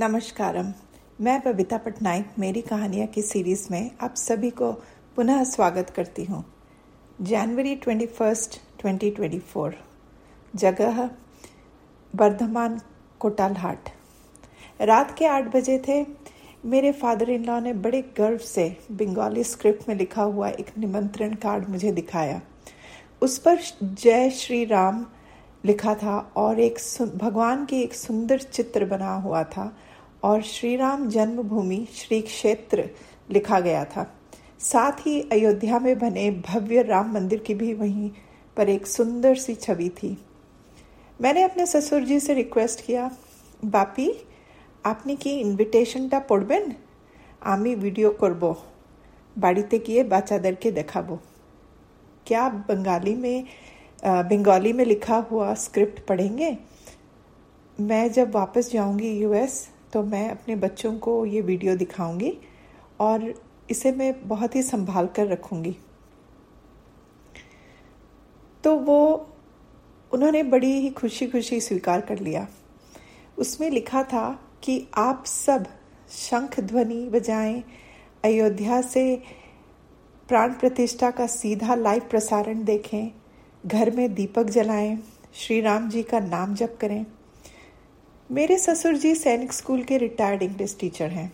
नमस्कारम। मैं बबीता पटनायक, मेरी कहानियाँ की सीरीज़ में आप सभी को पुनः स्वागत करती हूँ। January twenty first twenty twenty four जगह, बर्धमान कोटालहाट। रात के आठ बजे थे। मेरे फादर इन लॉ ने बड़े गर्व से बंगाली स्क्रिप्ट में लिखा हुआ एक निमंत्रण कार्ड मुझे दिखाया। उस पर जय श्री राम लिखा था और एक भगवान की एक सुंदर चित्र बना हुआ था और श्री राम जन्मभूमि श्री क्षेत्र लिखा गया था साथ ही अयोध्या में बने भव्य राम मंदिर की भी वहीं पर एक सुंदर सी छवि थी मैंने अपने ससुर जी से रिक्वेस्ट किया बापी আপনি কি ইনভিটেশনটা পড়বেন আমি वीडियो করব বাড়িতে গিয়ে বাচ্চাদেরকে দেখাবো क्या बंगाली में बंगाली में लिखा हुआ स्क्रिप्ट पढ़ेंगे। मैं जब वापस जाऊँगी यूएस तो मैं अपने बच्चों को ये वीडियो दिखाऊँगी और इसे मैं बहुत ही संभाल कर रखूँगी। तो वो, उन्होंने बड़ी ही खुशी खुशी स्वीकार कर लिया। उसमें लिखा था कि आप सब शंख ध्वनि बजाएँ, अयोध्या से प्राण प्रतिष्ठा का सीधा लाइव प्रसारण देखें घर में दीपक जलाएँ, श्री राम जी का नाम जप करें। मेरे ससुर जी सैनिक स्कूल के रिटायर्ड इंग्लिश टीचर हैं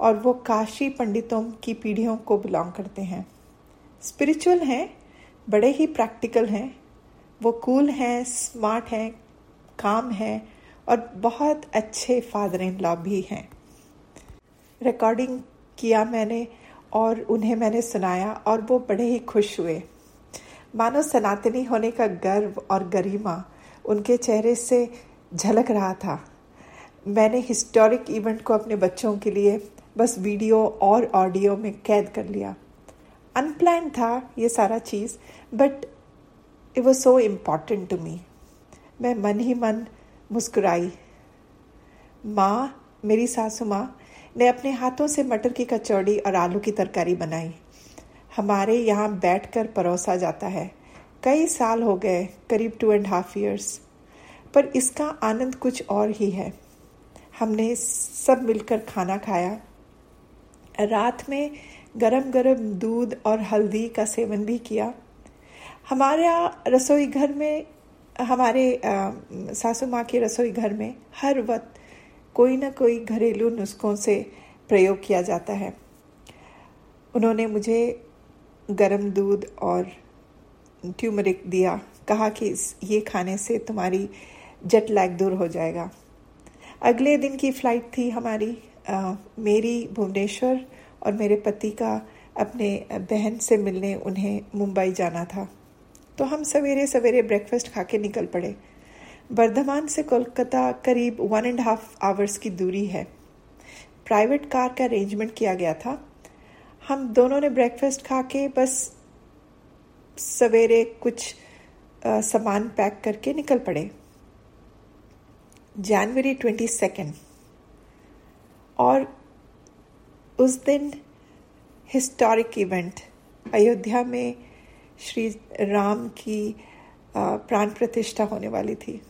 और वो काशी पंडितों की पीढ़ियों को बिलोंग करते हैं। स्पिरिचुअल हैं, बड़े ही प्रैक्टिकल हैं। वो कूल हैं, स्मार्ट हैं, काम हैं और बहुत अच्छे फादर इन लॉ भी हैं। रिकॉर्डिंग किया मैंने और उन्हें मैंने सुनाया और वो बड़े ही खुश हुए। मानो सनातनी होने का गर्व और गरिमा उनके चेहरे से झलक रहा था। मैंने हिस्टोरिक इवेंट को अपने बच्चों के लिए बस वीडियो और ऑडियो में कैद कर लिया। अनप्लान था ये सारा चीज़ but it was so important to me मैं मन ही मन मुस्कुराई। माँ, मेरी सासू माँ ने अपने हाथों से मटर की कचौड़ी और आलू की तरकारी बनाई। हमारे यहाँ बैठ कर परोसा जाता है। कई साल हो गए, करीब टू एंड हाफ़ ईयर्स पर इसका आनंद कुछ और ही है। हमने सब मिलकर खाना खाया। रात में गरम गरम दूध और हल्दी का सेवन भी किया। हमारे यहाँ रसोई घर में, हमारे सासू माँ के रसोई घर में हर वक्त कोई ना कोई घरेलू नुस्खों से प्रयोग किया जाता है। उन्होंने मुझे गरम दूध और ट्यूमरिक दिया। कहा कि इस ये खाने से तुम्हारी जट लैग दूर हो जाएगा। अगले दिन की फ़्लाइट थी हमारी। आ, मेरी भुवनेश्वर और मेरे पति का अपने बहन से मिलने उन्हें मुंबई जाना था। तो हम सवेरे सवेरे ब्रेकफास्ट खा के निकल पड़े। बर्धमान से कोलकाता करीब वन एंड हाफ़ आवर्स की दूरी है। प्राइवेट कार का अरेंजमेंट किया गया था। हम दोनों ने ब्रेकफास्ट खा के बस सवेरे कुछ सामान पैक करके निकल पड़े। जनवरी ट्वेंटी सेकेंड और उस दिन हिस्टोरिक इवेंट अयोध्या में श्री राम की प्राण प्रतिष्ठा होने वाली थी।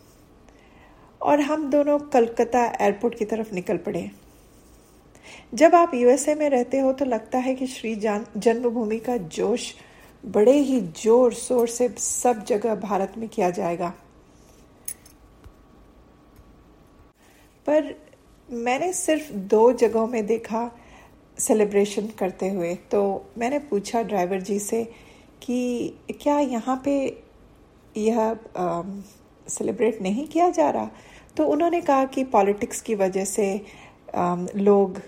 और हम दोनों कलकत्ता एयरपोर्ट की तरफ़ निकल पड़े। जब आप यूएसए में रहते हो तो लगता है कि श्री जन्मभूमि का जोश बड़े ही ज़ोर शोर से सब जगह भारत में किया जाएगा। पर मैंने सिर्फ़ दो जगहों में देखा सेलिब्रेशन करते हुए। तो मैंने पूछा ड्राइवर जी से कि क्या यहाँ पे यह सेलिब्रेट नहीं किया जा रहा? तो उन्होंने कहा कि पॉलिटिक्स की वजह से आ, लोग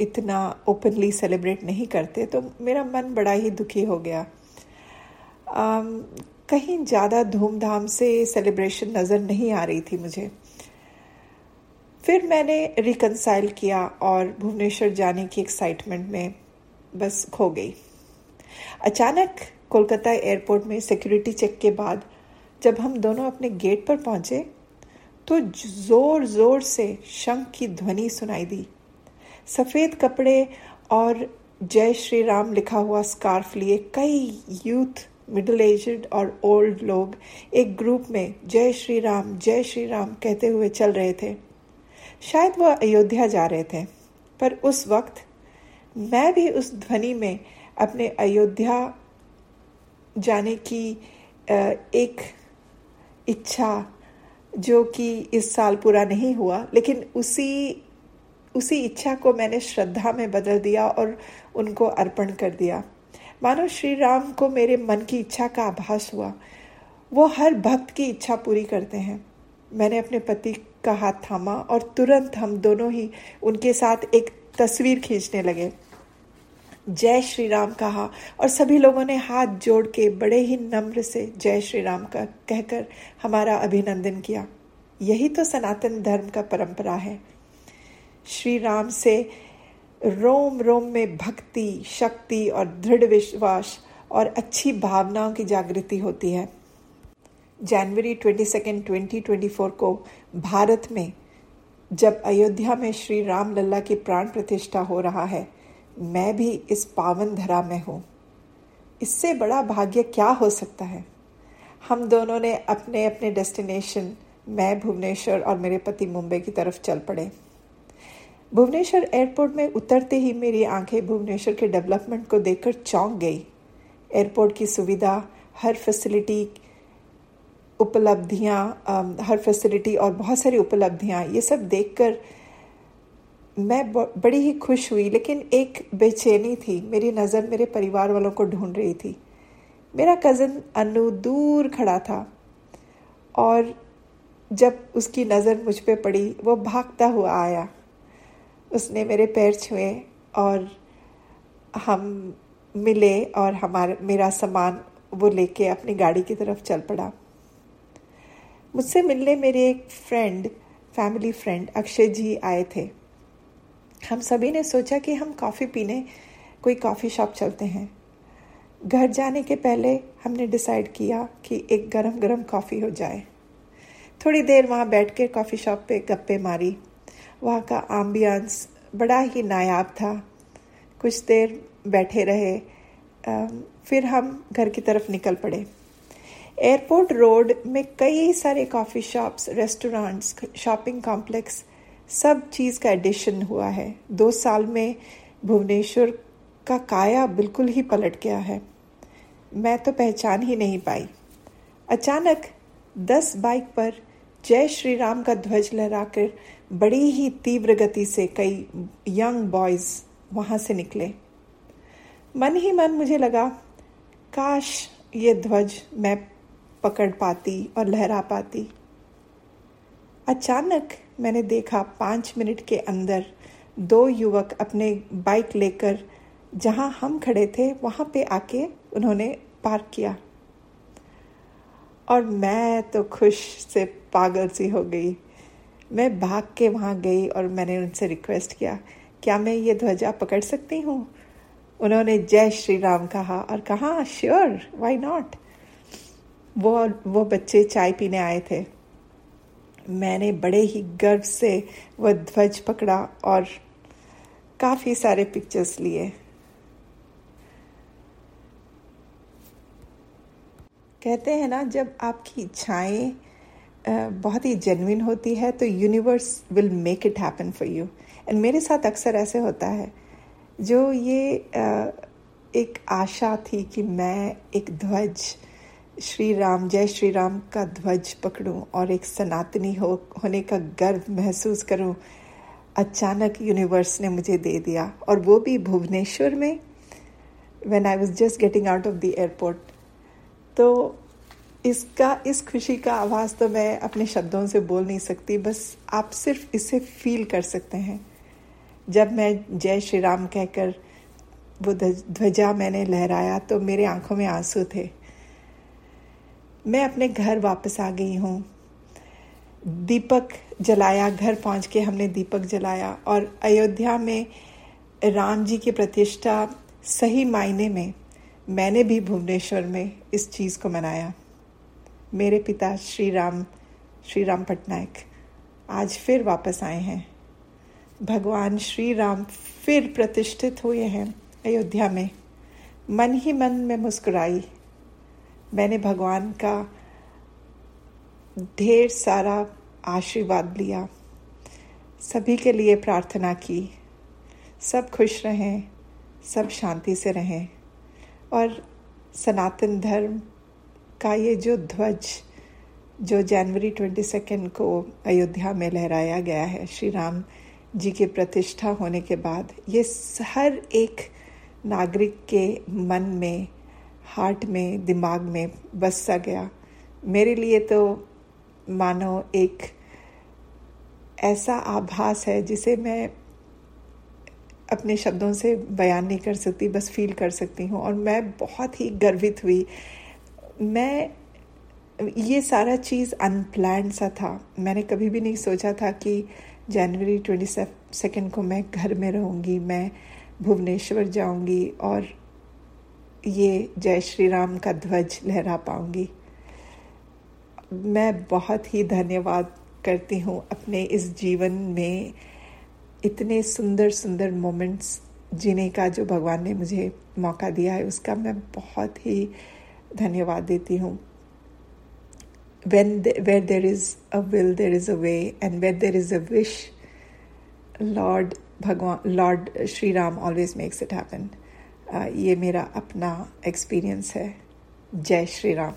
इतना ओपनली सेलिब्रेट नहीं करते तो मेरा मन बड़ा ही दुखी हो गया। um, कहीं ज़्यादा धूमधाम से सेलिब्रेशन नज़र नहीं आ रही थी मुझे। फिर मैंने रिकनसाइल किया और भुवनेश्वर जाने की एक्साइटमेंट में बस खो गई। अचानक कोलकाता एयरपोर्ट में सिक्योरिटी चेक के बाद जब हम दोनों अपने गेट पर पहुँचे तो ज़ोर ज़ोर से शंख की ध्वनि सुनाई दी। सफ़ेद कपड़े और जय श्री राम लिखा हुआ स्कार्फ लिए कई यूथ मिडिल एजड और ओल्ड लोग एक ग्रुप में जय श्री राम, जय श्री राम कहते हुए चल रहे थे। शायद वह अयोध्या जा रहे थे, पर उस वक्त मैं भी उस ध्वनि में अपने अयोध्या जाने की एक इच्छा जो कि इस साल पूरा नहीं हुआ, लेकिन उसी उसी इच्छा को मैंने श्रद्धा में बदल दिया और उनको अर्पण कर दिया। मानो श्री राम को मेरे मन की इच्छा का आभास हुआ। वो हर भक्त की इच्छा पूरी करते हैं। मैंने अपने पति का हाथ थामा और तुरंत हम दोनों ही उनके साथ एक तस्वीर खींचने लगे। जय श्री राम कहा और सभी लोगों ने हाथ जोड़ के बड़े ही नम्र से जय श्री राम का कहकर हमारा अभिनंदन किया। यही तो सनातन धर्म का परंपरा है। श्री राम से रोम रोम में भक्ति, शक्ति और दृढ़ विश्वास और अच्छी भावनाओं की जागृति होती है। January twenty second twenty twenty four को भारत में, जब अयोध्या में श्री राम लल्ला की प्राण प्रतिष्ठा हो रहा है, मैं भी इस पावन धरा में हूँ। इससे बड़ा भाग्य क्या हो सकता है? हम दोनों ने अपने अपने डेस्टिनेशन, मैं भुवनेश्वर और मेरे पति मुंबई की तरफ़ चल पड़े। भुवनेश्वर एयरपोर्ट में उतरते ही मेरी आँखें भुवनेश्वर के डेवलपमेंट को देखकर चौंक गई। एयरपोर्ट की सुविधा, हर फैसिलिटी, उपलब्धियाँ हर फैसिलिटी और बहुत सारी उपलब्धियाँ, ये सब देखकर मैं बड़ी ही खुश हुई, लेकिन एक बेचैनी थी। मेरी नज़र मेरे परिवार वालों को ढूंढ रही थी। मेरा कज़न अनु दूर खड़ा था और जब उसकी नज़र मुझ पर पड़ी, वो भागता हुआ आया। उसने मेरे पैर छुए और हम मिले और हमारा, मेरा सामान वो लेके अपनी गाड़ी की तरफ़ चल पड़ा। मुझसे मिलने मेरे एक friend family friend Akshay ji आए थे। हम सभी ने सोचा कि हम कॉफ़ी पीने, कोई कॉफ़ी शॉप चलते हैं। घर जाने के पहले हमने डिसाइड किया कि एक गरम गरम कॉफ़ी हो जाए। थोड़ी देर वहाँ बैठ के कॉफ़ी शॉप पे गप्पे मारी। वहाँ का आम्बियंस बड़ा ही नायाब था। कुछ देर बैठे रहे। फिर हम घर की तरफ़ निकल पड़े। एयरपोर्ट रोड में कई सारे coffee shops restaurants shopping complex सब चीज़ का एडिशन हुआ है। दो साल में भुवनेश्वर का काया बिल्कुल ही पलट गया है। मैं तो पहचान ही नहीं पाई। अचानक दस बाइक पर जय श्री राम का ध्वज लहराकर बड़ी ही तीव्र गति से कई यंग बॉयज़ वहाँ से निकले। मन ही मन मुझे लगा, काश ये ध्वज मैं पकड़ पाती और लहरा पाती। अचानक मैंने देखा पाँच मिनट के अंदर दो युवक अपने बाइक लेकर जहाँ हम खड़े थे, वहाँ पे आके उन्होंने पार्क किया। और मैं तो खुश से पागल सी हो गई। मैं भाग के वहाँ गई और मैंने उनसे रिक्वेस्ट किया, क्या मैं ये ध्वजा पकड़ सकती हूँ? उन्होंने जय श्री राम कहा और कहा श्योर वाई नॉट वो वो बच्चे चाय पीने आए थे। मैंने बड़े ही गर्व से वह ध्वज पकड़ा और काफ़ी सारे पिक्चर्स लिए। कहते हैं ना, जब आपकी इच्छाएँ बहुत ही जेनविन होती है तो universe will make it happen for you and मेरे साथ अक्सर ऐसे होता है। जो ये एक आशा थी कि मैं एक ध्वज, श्री राम, जय श्री राम का ध्वज पकड़ूं और एक सनातनी हो, होने का गर्व महसूस करूँ, अचानक यूनिवर्स ने मुझे दे दिया। और वो भी भुवनेश्वर में when I was just getting out of the airport तो इसका, इस खुशी का आवाज़ तो मैं अपने शब्दों से बोल नहीं सकती, बस आप सिर्फ़ इसे फील कर सकते हैं। जब मैं जय श्री राम कहकर वो ध्वजा मैंने लहराया तो मेरे आँखों में आँसू थे। मैं अपने घर वापस आ गई हूँ। दीपक जलाया, घर पहुँच के हमने दीपक जलाया और अयोध्या में राम जी की प्रतिष्ठा सही मायने में मैंने भी भुवनेश्वर में इस चीज़ को मनाया। मेरे पिता श्री राम श्री राम पटनायक आज फिर वापस आए हैं। भगवान श्री राम फिर प्रतिष्ठित हुए हैं अयोध्या में। मन ही मन में मुस्कुराई। मैंने भगवान का ढेर सारा आशीर्वाद लिया। सभी के लिए प्रार्थना की। सब खुश रहें, सब शांति से रहें। और सनातन धर्म का ये जो ध्वज, जो जनवरी ट्वेंटी सेकेंड को अयोध्या में लहराया गया है, श्री राम जी के प्रतिष्ठा होने के बाद, ये हर एक नागरिक के मन में, हार्ट में, दिमाग में बस सा गया। मेरे लिए तो मानो एक ऐसा आभास है जिसे मैं अपने शब्दों से बयान नहीं कर सकती, बस फील कर सकती हूँ। और मैं बहुत ही गर्वित हुई। मैं, ये सारा चीज़ अनप्लान सा था। मैंने कभी भी नहीं सोचा था कि जनवरी ट्वेंटी सेकेंड को मैं घर में रहूँगी, मैं भुवनेश्वर जाऊँगी और ये जय श्री राम का ध्वज लहरा पाऊँगी। मैं बहुत ही धन्यवाद करती हूँ अपने इस जीवन में इतने सुंदर सुंदर मोमेंट्स जीने का जो भगवान ने मुझे मौका दिया है उसका मैं बहुत ही धन्यवाद देती हूँ। The, where there is a will there is a way and where there is a wish lord भगवान lord Shri Ram always makes it happen ये मेरा अपना एक्सपीरियंस है। जय श्री राम।